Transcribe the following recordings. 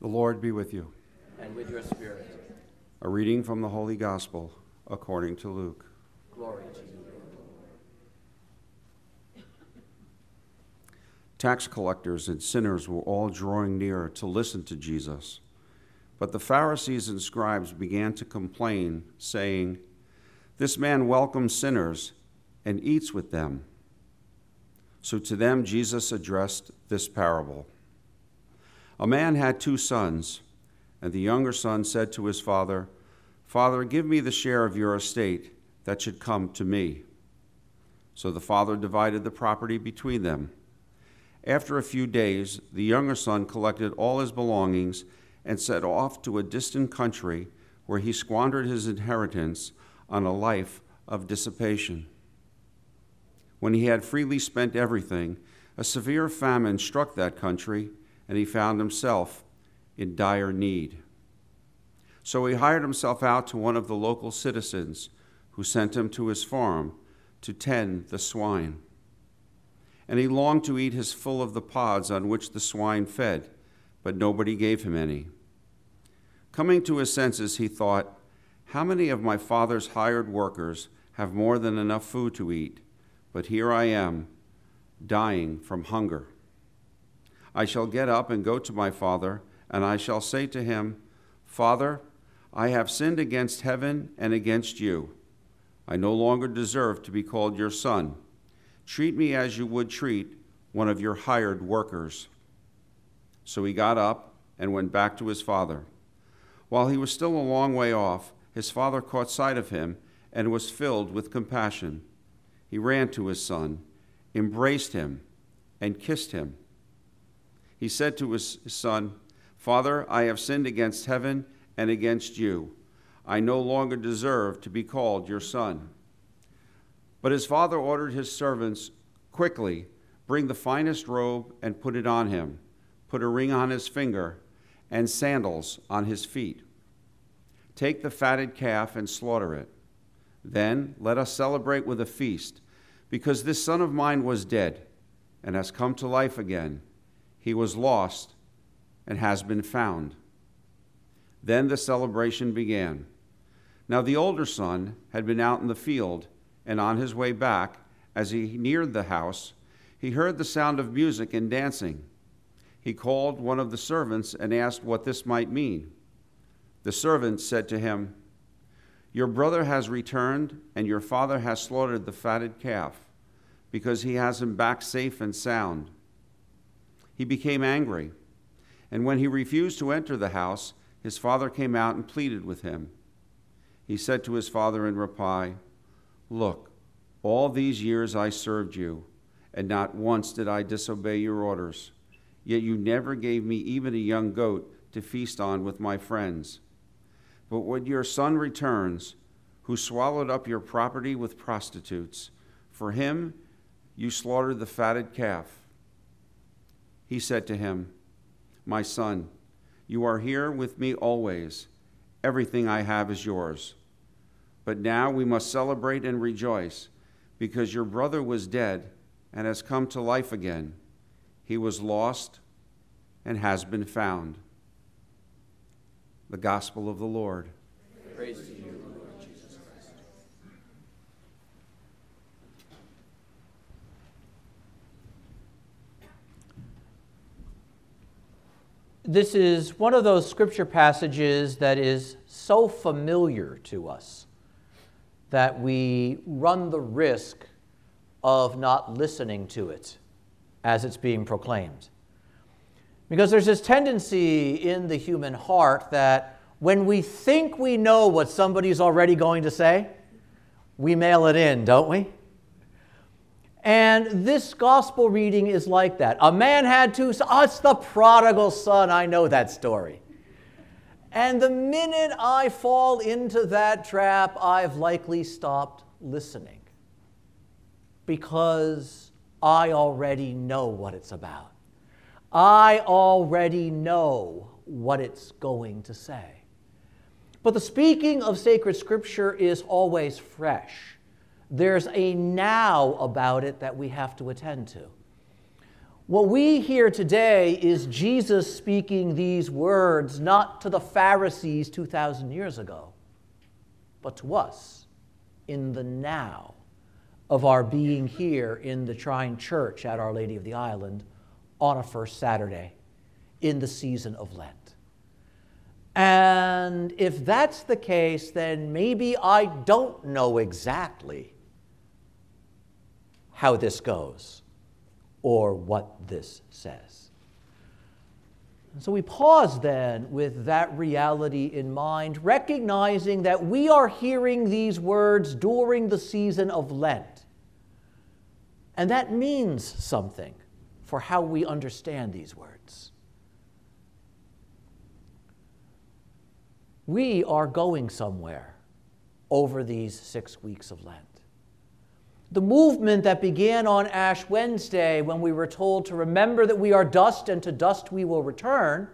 The Lord be with you. And with your spirit. A reading from the Holy Gospel according to Luke. Glory to you. Tax collectors and sinners were all drawing near to listen to Jesus. But the Pharisees and scribes began to complain, saying, This man welcomes sinners and eats with them. So to them Jesus addressed this parable A man had two sons, and the younger son said to his father, Father, give me the share of your estate that should come to me. So the father divided the property between them. After a few days, the younger son collected all his belongings and set off to a distant country where he squandered his inheritance on a life of dissipation. When he had freely spent everything, a severe famine struck that country, and he found himself in dire need. So he hired himself out to one of the local citizens, who sent him to his farm to tend the swine and he longed to eat his full of the pods on which the swine fed, but nobody gave him any. Coming to his senses, he thought, How many of my father's hired workers have more than enough food to eat, but here I am, dying from hunger? I shall get up and go to my father, and I shall say to him, Father, I have sinned against heaven and against you. I no longer deserve to be called your son. Treat me as you would treat one of your hired workers. So he got up and went back to his father. While he was still a long way off, his father caught sight of him and was filled with compassion. He ran to his son, embraced him, and kissed him. He said to his son, Father, I have sinned against heaven and against you. I no longer deserve to be called your son. But his father ordered his servants quickly bring the finest robe and put it on him, put a ring on his finger, and sandals on his feet. Take the fatted calf and slaughter it. Then let us celebrate with a feast, because this son of mine was dead and has come to life again. He was lost and has been found. Then the celebration began. Now the older son had been out in the field and on his way back, as he neared the house, he heard the sound of music and dancing. He called one of the servants and asked what this might mean. The servant said to him, Your brother has returned, and your father has slaughtered the fatted calf, because he has him back safe and sound. He became angry, and when he refused to enter the house, his father came out and pleaded with him. He said to his father in reply, Look, all these years I served you, and not once did I disobey your orders. Yet you never gave me even a young goat to feast on with my friends. But when your son returns, who swallowed up your property with prostitutes, for him you slaughtered the fatted calf. He said to him, My son, you are here with me always. Everything I have is yours. But now we must celebrate and rejoice, because your brother was dead and has come to life again. He was lost and has been found. The Gospel of the Lord. Praise to you, Lord Jesus Christ. This is one of those scripture passages that is so familiar to us that we run the risk of not listening to it as it's being proclaimed. Because there's this tendency in the human heart that when we think we know what somebody's already going to say, we mail it in, don't we? And this gospel reading is like that. A man had two sons. Oh, it's the prodigal son. I know that story. And the minute I fall into that trap, I've likely stopped listening because I already know what it's about. I already know what it's going to say. But the speaking of sacred scripture is always fresh. There's a now about it that we have to attend to. What we hear today is Jesus speaking these words not to the Pharisees 2,000 years ago, but to us in the now of our being here in the Trine Church at Our Lady of the Island on a first Saturday in the season of Lent. And if that's the case, then maybe I don't know exactly how this goes or what this says. And so we pause then with that reality in mind, recognizing that we are hearing these words during the season of Lent. And that means something for how we understand these words. We are going somewhere over these six weeks of Lent. The movement that began on Ash Wednesday, when we were told to remember that we are dust and to dust we will return,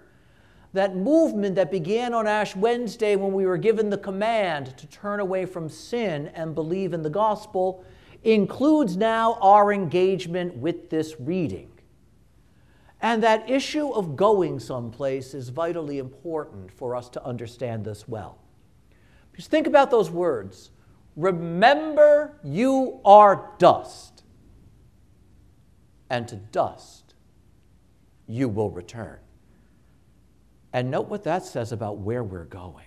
that movement that began on Ash Wednesday when we were given the command to turn away from sin and believe in the gospel, includes now our engagement with this reading. And that issue of going someplace is vitally important for us to understand this well. Just think about those words. Remember, you are dust, and to dust you will return. And note what that says about where we're going.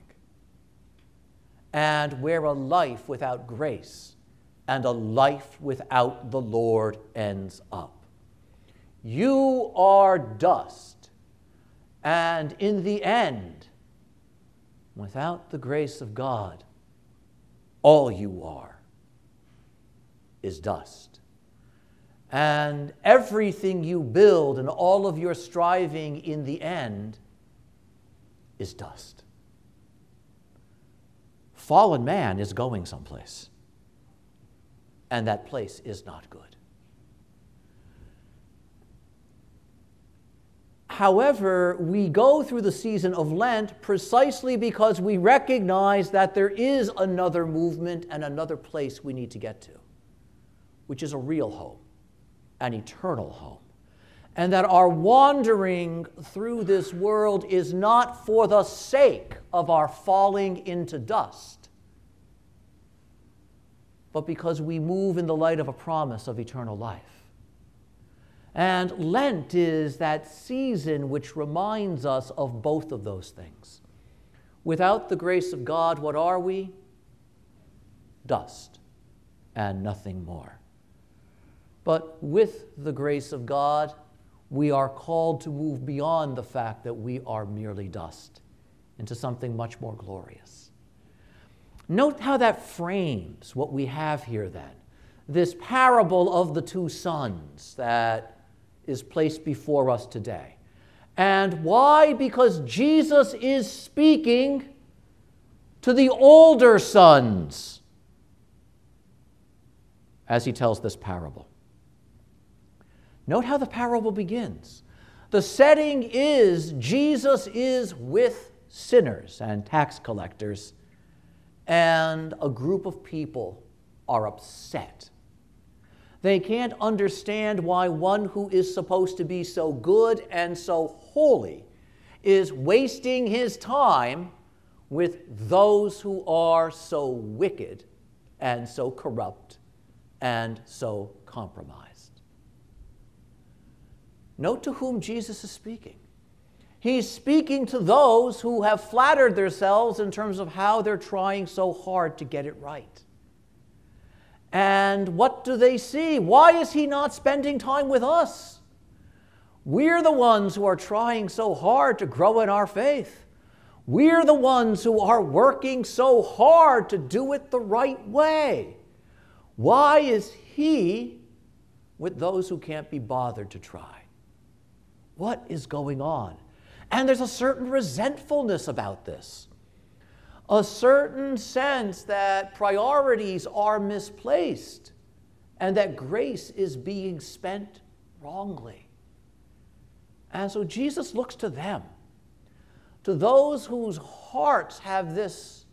And where a life without grace and a life without the Lord ends up. You are dust. And in the end, without the grace of God, all you are is dust. And everything you build and all of your striving in the end is dust. Fallen man is going someplace, and that place is not good. However, we go through the season of Lent precisely because we recognize that there is another movement and another place we need to get to, which is a real home, an eternal home. And that our wandering through this world is not for the sake of our falling into dust, but because we move in the light of a promise of eternal life. And Lent is that season which reminds us of both of those things. Without the grace of God, what are we? Dust and nothing more. But with the grace of God, we are called to move beyond the fact that we are merely dust into something much more glorious. Note how that frames what we have here then. This parable of the two sons that is placed before us today. And why? Because Jesus is speaking to the older sons as he tells this parable. Note how the parable begins. The setting is Jesus is with sinners and tax collectors, and a group of people are upset they can't understand why one who is supposed to be so good and so holy is wasting his time with those who are so wicked and so corrupt and so compromised. Note to whom Jesus is speaking. He's speaking to those who have flattered themselves in terms of how they're trying so hard to get it right. And what do they see? Why is he not spending time with us? We're the ones who are trying so hard to grow in our faith. We're the ones who are working so hard to do it the right way. Why is he with those who can't be bothered to try? What is going on? And there's a certain resentfulness about this a certain sense that priorities are misplaced and that grace is being spent wrongly. And so Jesus looks to them, to those whose hearts have this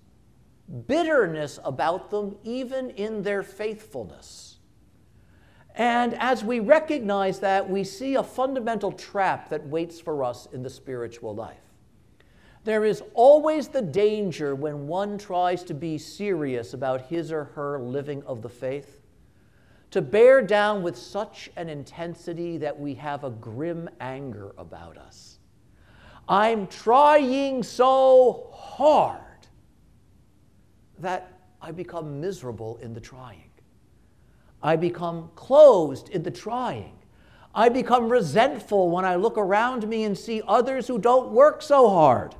bitterness about them, even in their faithfulness. And as we recognize that, we see a fundamental trap that waits for us in the spiritual life. There is always the danger when one tries to be serious about his or her living of the faith to bear down with such an intensity that we have a grim anger about us. I'm trying so hard that I become miserable in the trying. I become closed in the trying. I become resentful when I look around me and see others who don't work so hard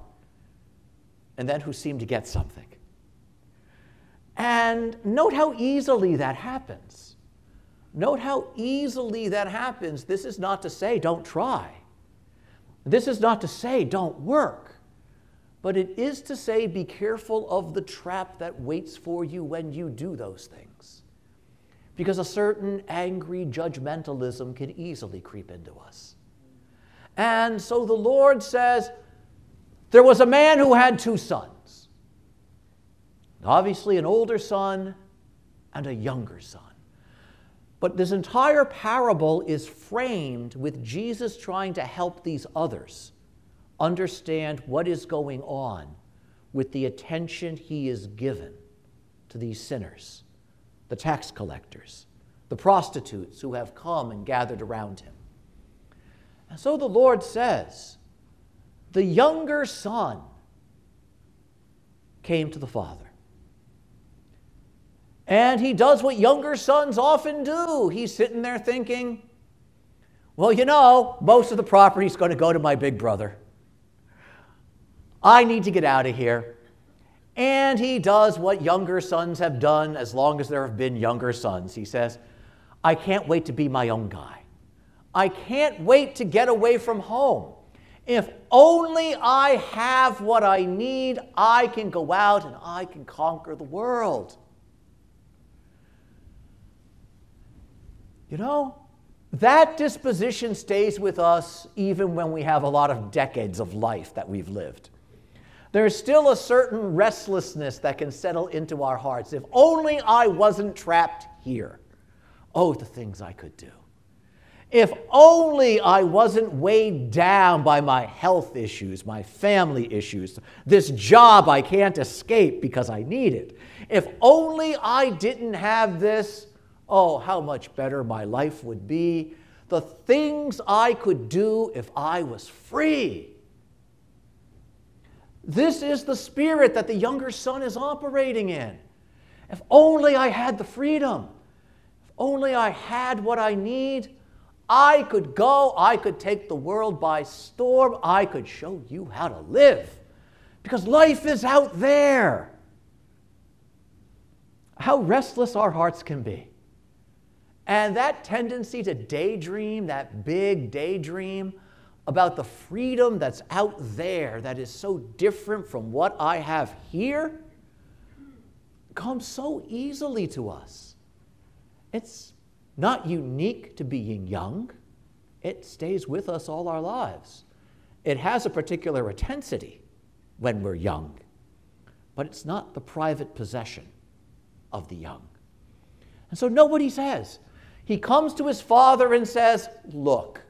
and then who seem to get something. And note how easily that happens. Note how easily that happens. This is not to say don't try. This is not to say don't work. But it is to say be careful of the trap that waits for you when you do those things. Because a certain angry judgmentalism can easily creep into us. And so the Lord says, there was a man who had two sons. Obviously, an older son and a younger son. But this entire parable is framed with Jesus trying to help these others understand what is going on with the attention he is given to these sinners, the tax collectors, the prostitutes who have come and gathered around him. And so the Lord says, the younger son came to the father. And he does what younger sons often do. He's sitting there thinking, well, you know, most of the property is going to go to my big brother. I need to get out of here. And he does what younger sons have done as long as there have been younger sons. He says, I can't wait to be my own guy. I can't wait to get away from home. If only I have what I need, I can go out and I can conquer the world. You know, that disposition stays with us even when we have a lot of decades of life that we've lived. There's still a certain restlessness that can settle into our hearts. If only I wasn't trapped here. Oh, the things I could do. If only I wasn't weighed down by my health issues, my family issues, this job I can't escape because I need it. If only I didn't have this Oh, how much better my life would be. The things I could do if I was free. This is the spirit that the younger son is operating in. If only I had the freedom, if only I had what I need, I could go, I could take the world by storm, I could show you how to live. Because life is out there. How restless our hearts can be. And that tendency to daydream, that big daydream about the freedom that's out there that is so different from what I have here, comes so easily to us. It's not unique to being young, it stays with us all our lives. It has a particular intensity when we're young, but it's not the private possession of the young. And so nobody says, he comes to his father and says, Look,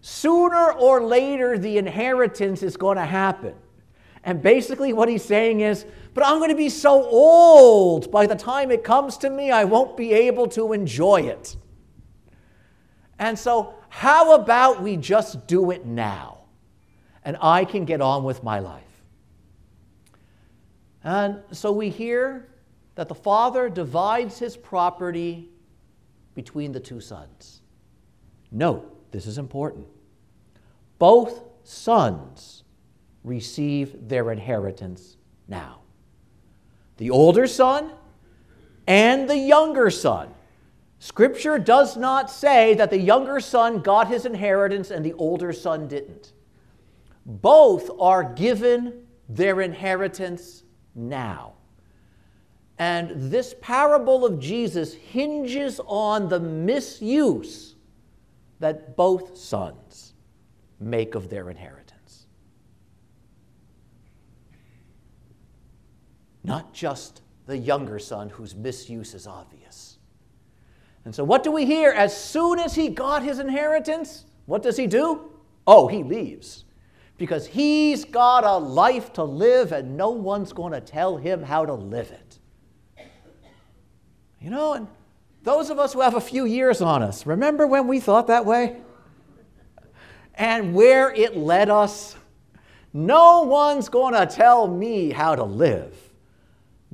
sooner or later the inheritance is going to happen. And basically, what he's saying is, But I'm going to be so old, by the time it comes to me, I won't be able to enjoy it. And so, how about we just do it now? And I can get on with my life. And so we hear that the father divides his property between the two sons. Note, this is important. Both sons receive their inheritance now. The older son and the younger son. Scripture does not say that the younger son got his inheritance and the older son didn't. Both are given their inheritance now. And this parable of Jesus hinges on the misuse that both sons make of their inheritance. Not just the younger son whose misuse is obvious. And so, what do we hear? As soon as he got his inheritance, what does he do? Oh, he leaves. Because he's got a life to live and no one's going to tell him how to live it. You know, and those of us who have a few years on us, remember when we thought that way? And where it led us? No one's going to tell me how to live.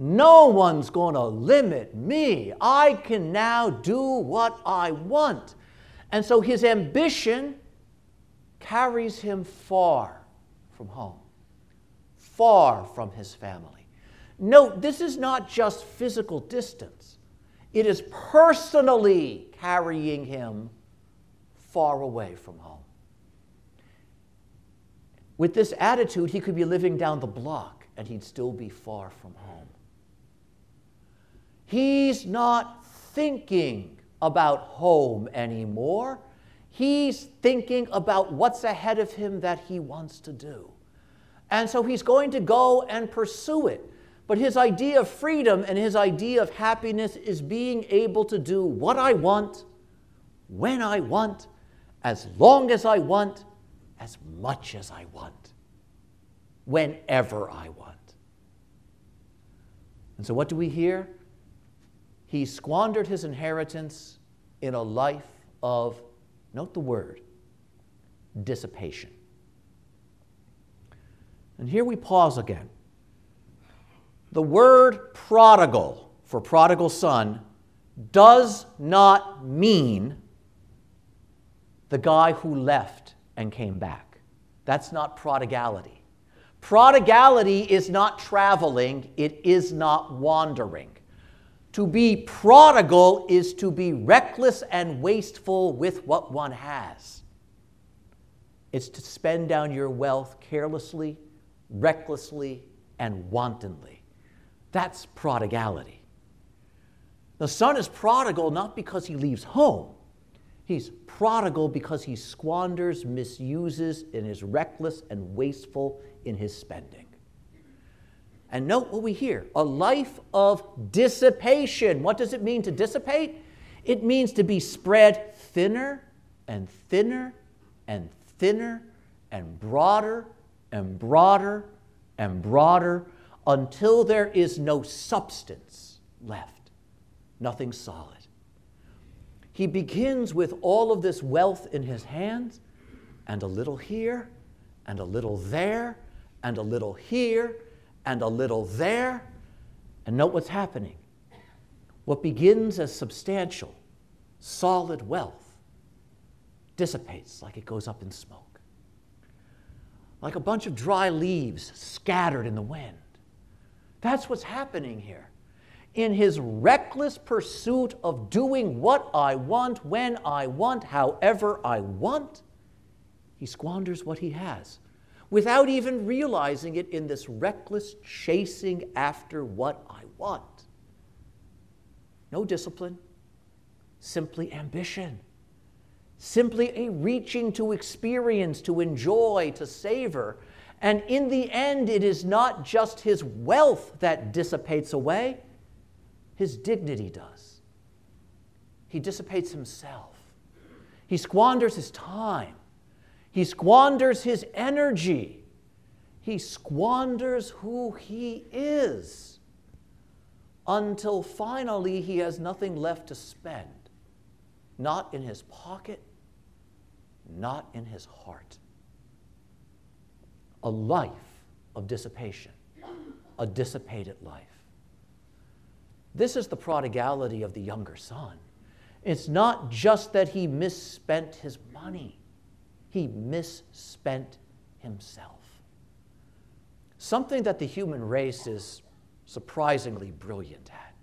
No one's going to limit me. I can now do what I want. And so his ambition carries him far from home, far from his family. Note, this is not just physical distance, it is personally carrying him far away from home. With this attitude, he could be living down the block and he'd still be far from home. He's not thinking about home anymore. He's thinking about what's ahead of him that he wants to do. And so he's going to go and pursue it. But his idea of freedom and his idea of happiness is being able to do what I want, when I want, as long as I want, as much as I want, whenever I want. And so, what do we hear? He squandered his inheritance in a life of, note the word, dissipation. And here we pause again. The word prodigal for prodigal son does not mean the guy who left and came back. That's not prodigality. Prodigality is not traveling, it is not wandering. To be prodigal is to be reckless and wasteful with what one has. It's to spend down your wealth carelessly, recklessly, and wantonly. That's prodigality. The son is prodigal not because he leaves home. He's prodigal because he squanders, misuses, and is reckless and wasteful in his spending. And note what we hear a life of dissipation. What does it mean to dissipate? It means to be spread thinner and thinner and thinner and broader and broader and broader until there is no substance left, nothing solid. He begins with all of this wealth in his hands, and a little here, and a little there, and a little here, and a little there. And note what's happening. What begins as substantial, solid wealth dissipates like it goes up in smoke, like a bunch of dry leaves scattered in the wind. That's what's happening here. In his reckless pursuit of doing what I want, when I want, however I want, he squanders what he has without even realizing it in this reckless chasing after what I want. No discipline, simply ambition, simply a reaching to experience, to enjoy, to savor. And in the end, it is not just his wealth that dissipates away, his dignity does. He dissipates himself, he squanders his time he squanders his energy. He squanders who he is until finally he has nothing left to spend. Not in his pocket, not in his heart. A life of dissipation, a dissipated life. This is the prodigality of the younger son. It's not just that he misspent his money he misspent himself. Something that the human race is surprisingly brilliant at.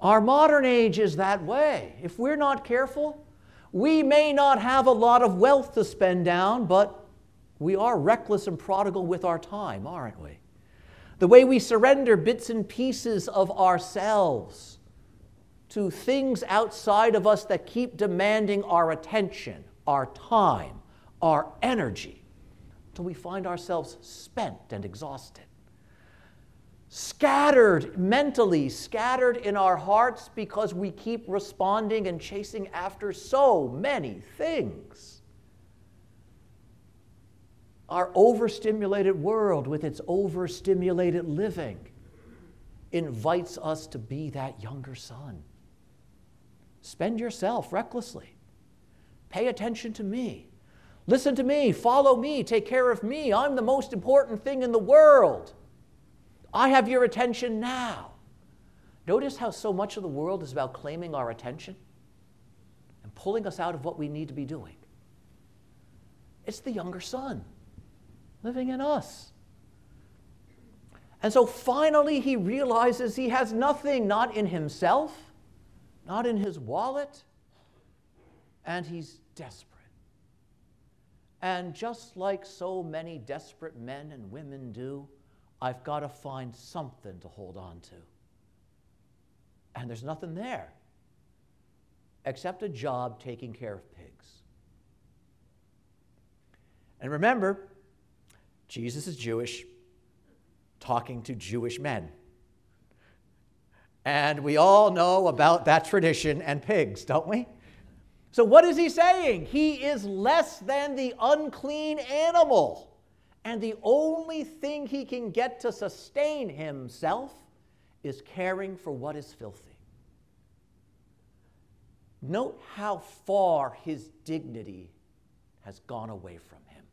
Our modern age is that way. If we're not careful, we may not have a lot of wealth to spend down, but we are reckless and prodigal with our time, aren't we? The way we surrender bits and pieces of ourselves to things outside of us that keep demanding our attention our time, our energy, till we find ourselves spent and exhausted. scattered mentally, scattered in our hearts because we keep responding and chasing after so many things. Our overstimulated world, with its overstimulated living, invites us to be that younger son. Spend yourself recklessly. Pay attention to me. Listen to me. Follow me. Take care of me. I'm the most important thing in the world. I have your attention now. Notice how so much of the world is about claiming our attention and pulling us out of what we need to be doing. It's the younger son living in us. And so finally, he realizes he has nothing, not in himself, not in his wallet, and he's desperate. And just like so many desperate men and women do, I've got to find something to hold on to. And there's nothing there except a job taking care of pigs. And remember, Jesus is Jewish, talking to Jewish men. And we all know about that tradition and pigs, don't we? So, what is he saying? He is less than the unclean animal. And the only thing he can get to sustain himself is caring for what is filthy. Note how far his dignity has gone away from him.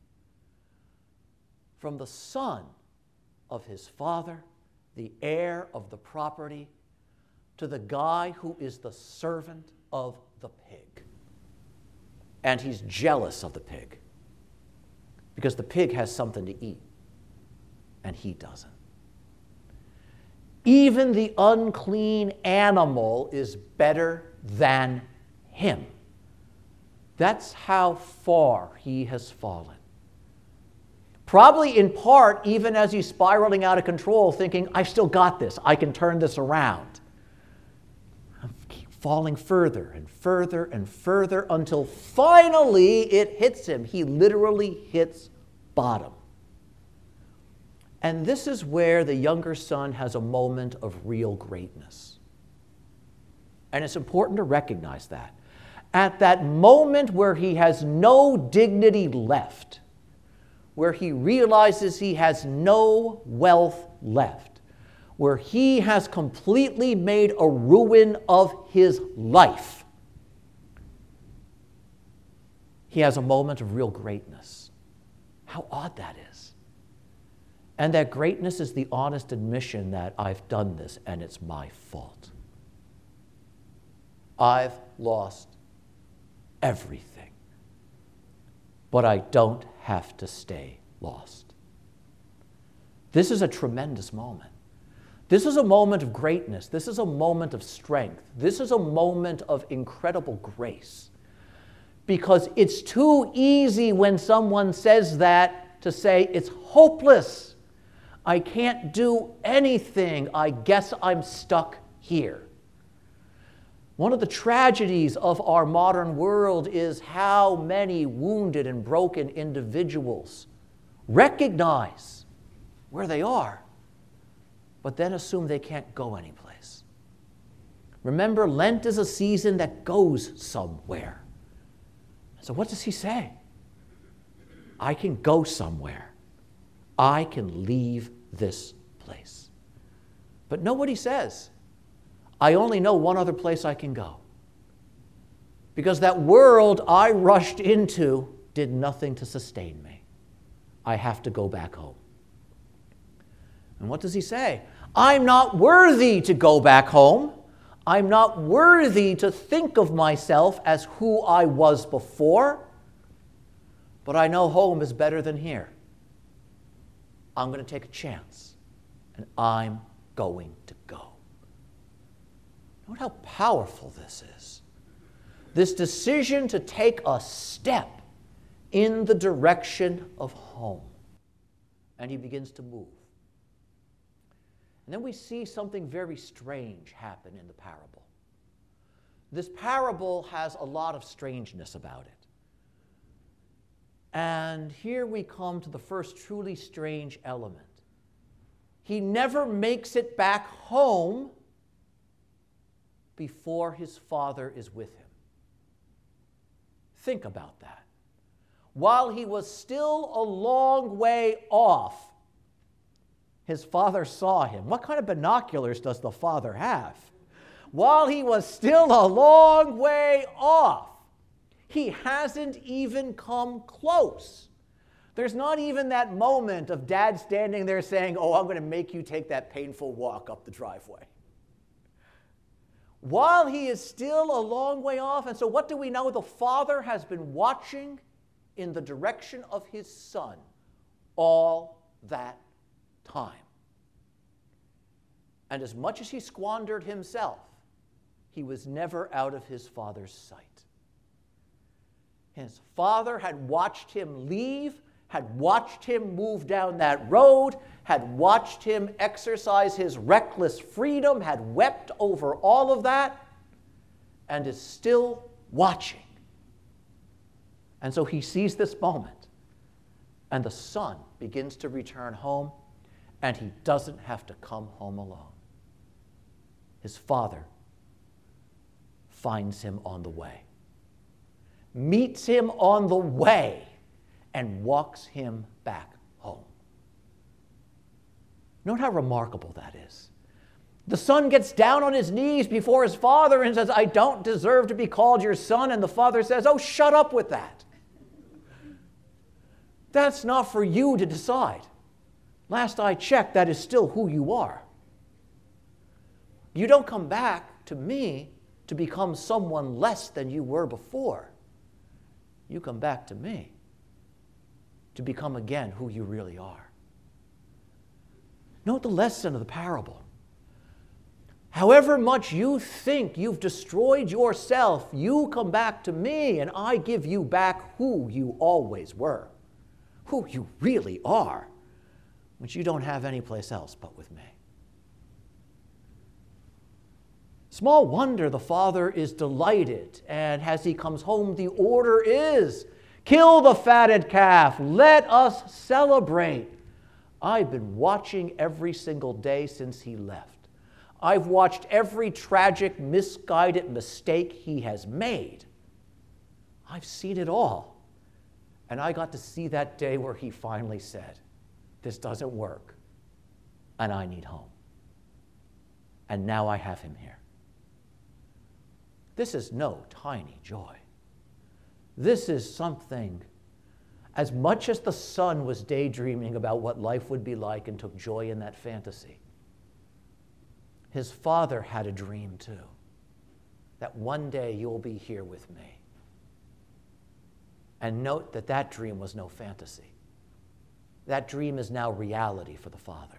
From the son of his father, the heir of the property, to the guy who is the servant of the pig. And he's jealous of the pig because the pig has something to eat and he doesn't. Even the unclean animal is better than him. That's how far he has fallen. Probably in part, even as he's spiraling out of control, thinking, I've still got this, I can turn this around. Falling further and further and further until finally it hits him. He literally hits bottom. And this is where the younger son has a moment of real greatness. And it's important to recognize that. At that moment where he has no dignity left, where he realizes he has no wealth left, where he has completely made a ruin of his life, he has a moment of real greatness. How odd that is. And that greatness is the honest admission that I've done this and it's my fault. I've lost everything. But I don't have to stay lost. This is a tremendous moment. This is a moment of greatness. This is a moment of strength. This is a moment of incredible grace. Because it's too easy when someone says that to say it's hopeless. I can't do anything. I guess I'm stuck here. One of the tragedies of our modern world is how many wounded and broken individuals recognize where they are, but then assume they can't go anyplace. Remember, Lent is a season that goes somewhere. So, what does he say? I can go somewhere. I can leave this place. But know what he says. I only know one other place I can go. Because that world I rushed into did nothing to sustain me. I have to go back home. And what does he say? I'm not worthy to go back home. I'm not worthy to think of myself as who I was before. But I know home is better than here. I'm going to take a chance, and I'm going to go. Note how powerful this is. This decision to take a step in the direction of home. And he begins to move. And then we see something very strange happen in the parable. This parable has a lot of strangeness about it. And here we come to the first truly strange element. he never makes it back home before his father is with him. Think about that. While he was still a long way off, his father saw him. What kind of binoculars does the father have? While he was still a long way off, he hasn't even come close. There's not even that moment of dad standing there saying, Oh, I'm going to make you take that painful walk up the driveway. While he is still a long way off, and so what do we know? The father has been watching in the direction of his son all that time. And as much as he squandered himself, he was never out of his father's sight. His father had watched him leave, had watched him move down that road, had watched him exercise his reckless freedom, had wept over all of that, and is still watching. And so he sees this moment, and the son begins to return home, and he doesn't have to come home alone. His father finds him on the way, meets him on the way, and walks him back home. Note how remarkable that is. The son gets down on his knees before his father and says, I don't deserve to be called your son. And the father says, Oh, shut up with that. That's not for you to decide. Last I checked, that is still who you are. You don't come back to me to become someone less than you were before. You come back to me to become again who you really are. Note the lesson of the parable. However much you think you've destroyed yourself, you come back to me and I give you back who you always were, who you really are, which you don't have anyplace else but with me. Small wonder the father is delighted, and as he comes home, the order is kill the fatted calf, let us celebrate. I've been watching every single day since he left. I've watched every tragic, misguided mistake he has made. I've seen it all. And I got to see that day where he finally said, This doesn't work, and I need home. And now I have him here. This is no tiny joy. This is something, as much as the son was daydreaming about what life would be like and took joy in that fantasy, his father had a dream too that one day you'll be here with me. And note that that dream was no fantasy. That dream is now reality for the father.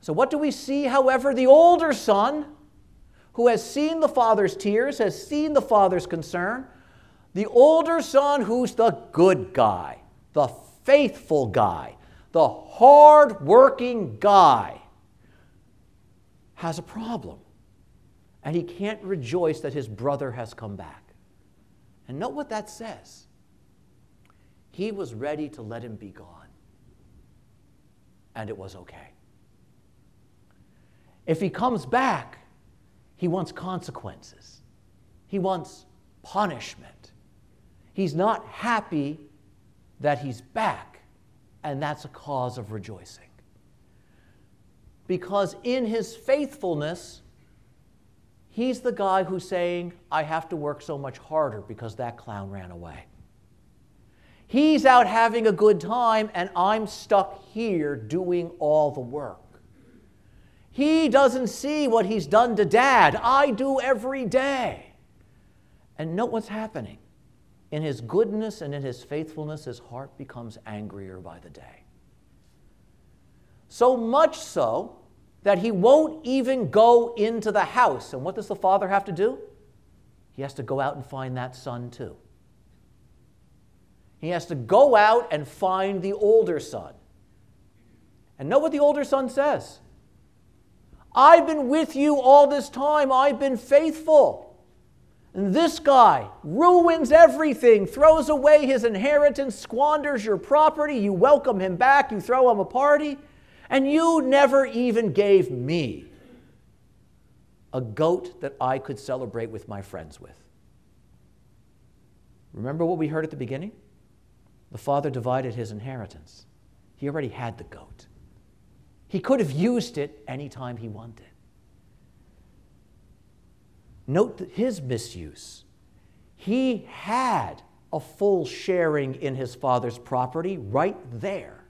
So, what do we see, however? The older son who has seen the father's tears, has seen the father's concern. The older son, who's the good guy, the faithful guy, the hard working guy, has a problem. And he can't rejoice that his brother has come back. And note what that says. He was ready to let him be gone. And it was okay. If he comes back, he wants consequences, he wants punishment. He's not happy that he's back, and that's a cause of rejoicing. Because in his faithfulness, he's the guy who's saying, I have to work so much harder because that clown ran away. He's out having a good time, and I'm stuck here doing all the work. He doesn't see what he's done to dad. I do every day. And note what's happening. In his goodness and in his faithfulness, his heart becomes angrier by the day. So much so that he won't even go into the house. And what does the father have to do? He has to go out and find that son too. He has to go out and find the older son. And know what the older son says. I've been with you all this time. I've been faithful. And this guy ruins everything, throws away his inheritance, squanders your property. You welcome him back, you throw him a party. And you never even gave me a goat that I could celebrate with my friends with. Remember what we heard at the beginning? The father divided his inheritance. He already had the goat. He could have used it anytime he wanted. Note his misuse. He had a full sharing in his father's property right there.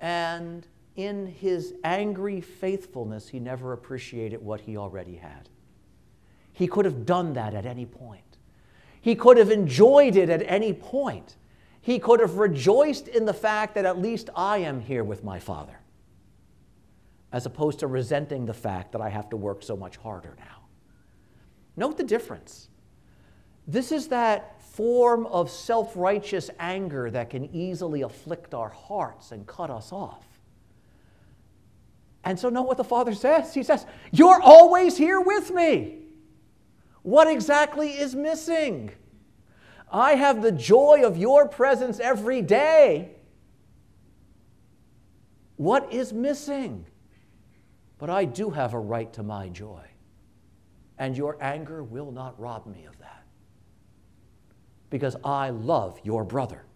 And in his angry faithfulness, he never appreciated what he already had. He could have done that at any point. He could have enjoyed it at any point. He could have rejoiced in the fact that at least I am here with my father, as opposed to resenting the fact that I have to work so much harder now. Note the difference. This is that form of self righteous anger that can easily afflict our hearts and cut us off. And so, note what the Father says? He says, You're always here with me. What exactly is missing? I have the joy of your presence every day. What is missing? But I do have a right to my joy, and your anger will not rob me of that because I love your brother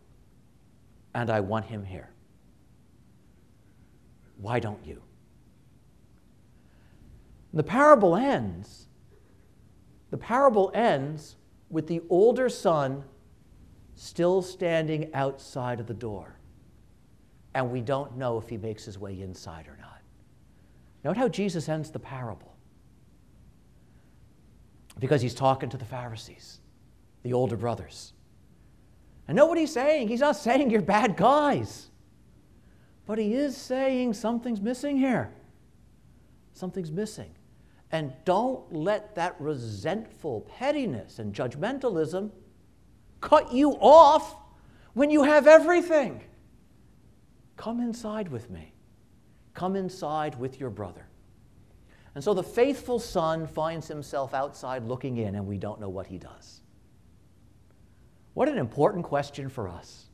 and I want him here. Why don't you? The parable ends. The parable ends with the older son still standing outside of the door. And we don't know if he makes his way inside or not. Note how Jesus ends the parable. Because he's talking to the Pharisees the older brothers. And know what he's saying? He's not saying you're bad guys, but he is saying something's missing here. Something's missing. And don't let that resentful pettiness and judgmentalism cut you off when you have everything. Come inside with me. Come inside with your brother. And so the faithful son finds himself outside looking in, and we don't know what he does. What an important question for us,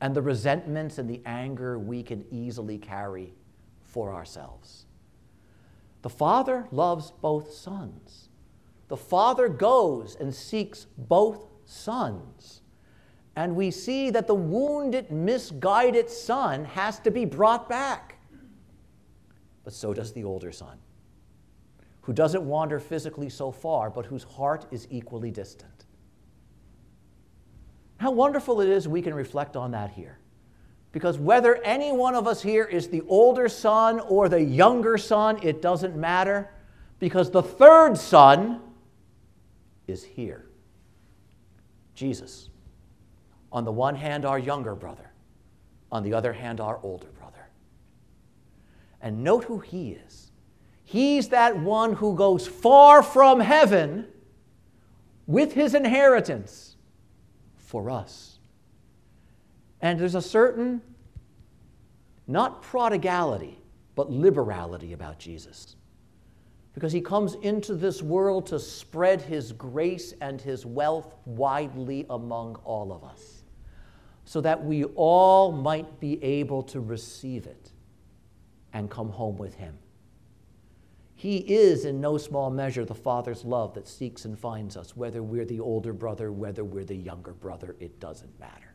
and the resentments and the anger we can easily carry for ourselves. The Father loves both sons. The Father goes and seeks both sons. And we see that the wounded, misguided son has to be brought back. But so does the older son, who doesn't wander physically so far, but whose heart is equally distant. How wonderful it is we can reflect on that here. Because whether any one of us here is the older son or the younger son, it doesn't matter. Because the third son is here Jesus. On the one hand, our younger brother. On the other hand, our older brother. And note who he is. He's that one who goes far from heaven with his inheritance for us. And there's a certain, not prodigality, but liberality about Jesus. Because he comes into this world to spread his grace and his wealth widely among all of us, so that we all might be able to receive it and come home with him. He is, in no small measure, the Father's love that seeks and finds us, whether we're the older brother, whether we're the younger brother, it doesn't matter.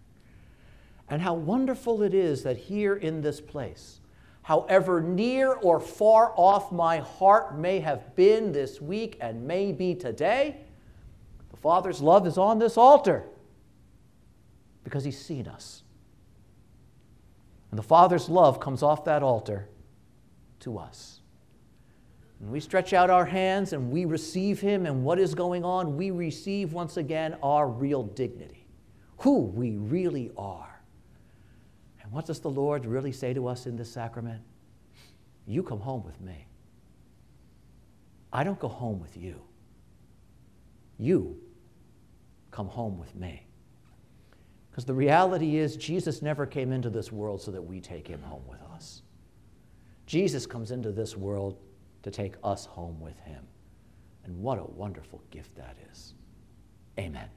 And how wonderful it is that here in this place, however near or far off my heart may have been this week and may be today, the Father's love is on this altar because He's seen us. And the Father's love comes off that altar to us. And we stretch out our hands and we receive Him, and what is going on? We receive once again our real dignity, who we really are. And what does the Lord really say to us in this sacrament? You come home with me. I don't go home with you. You come home with me. Because the reality is, Jesus never came into this world so that we take him home with us. Jesus comes into this world to take us home with him. And what a wonderful gift that is. Amen.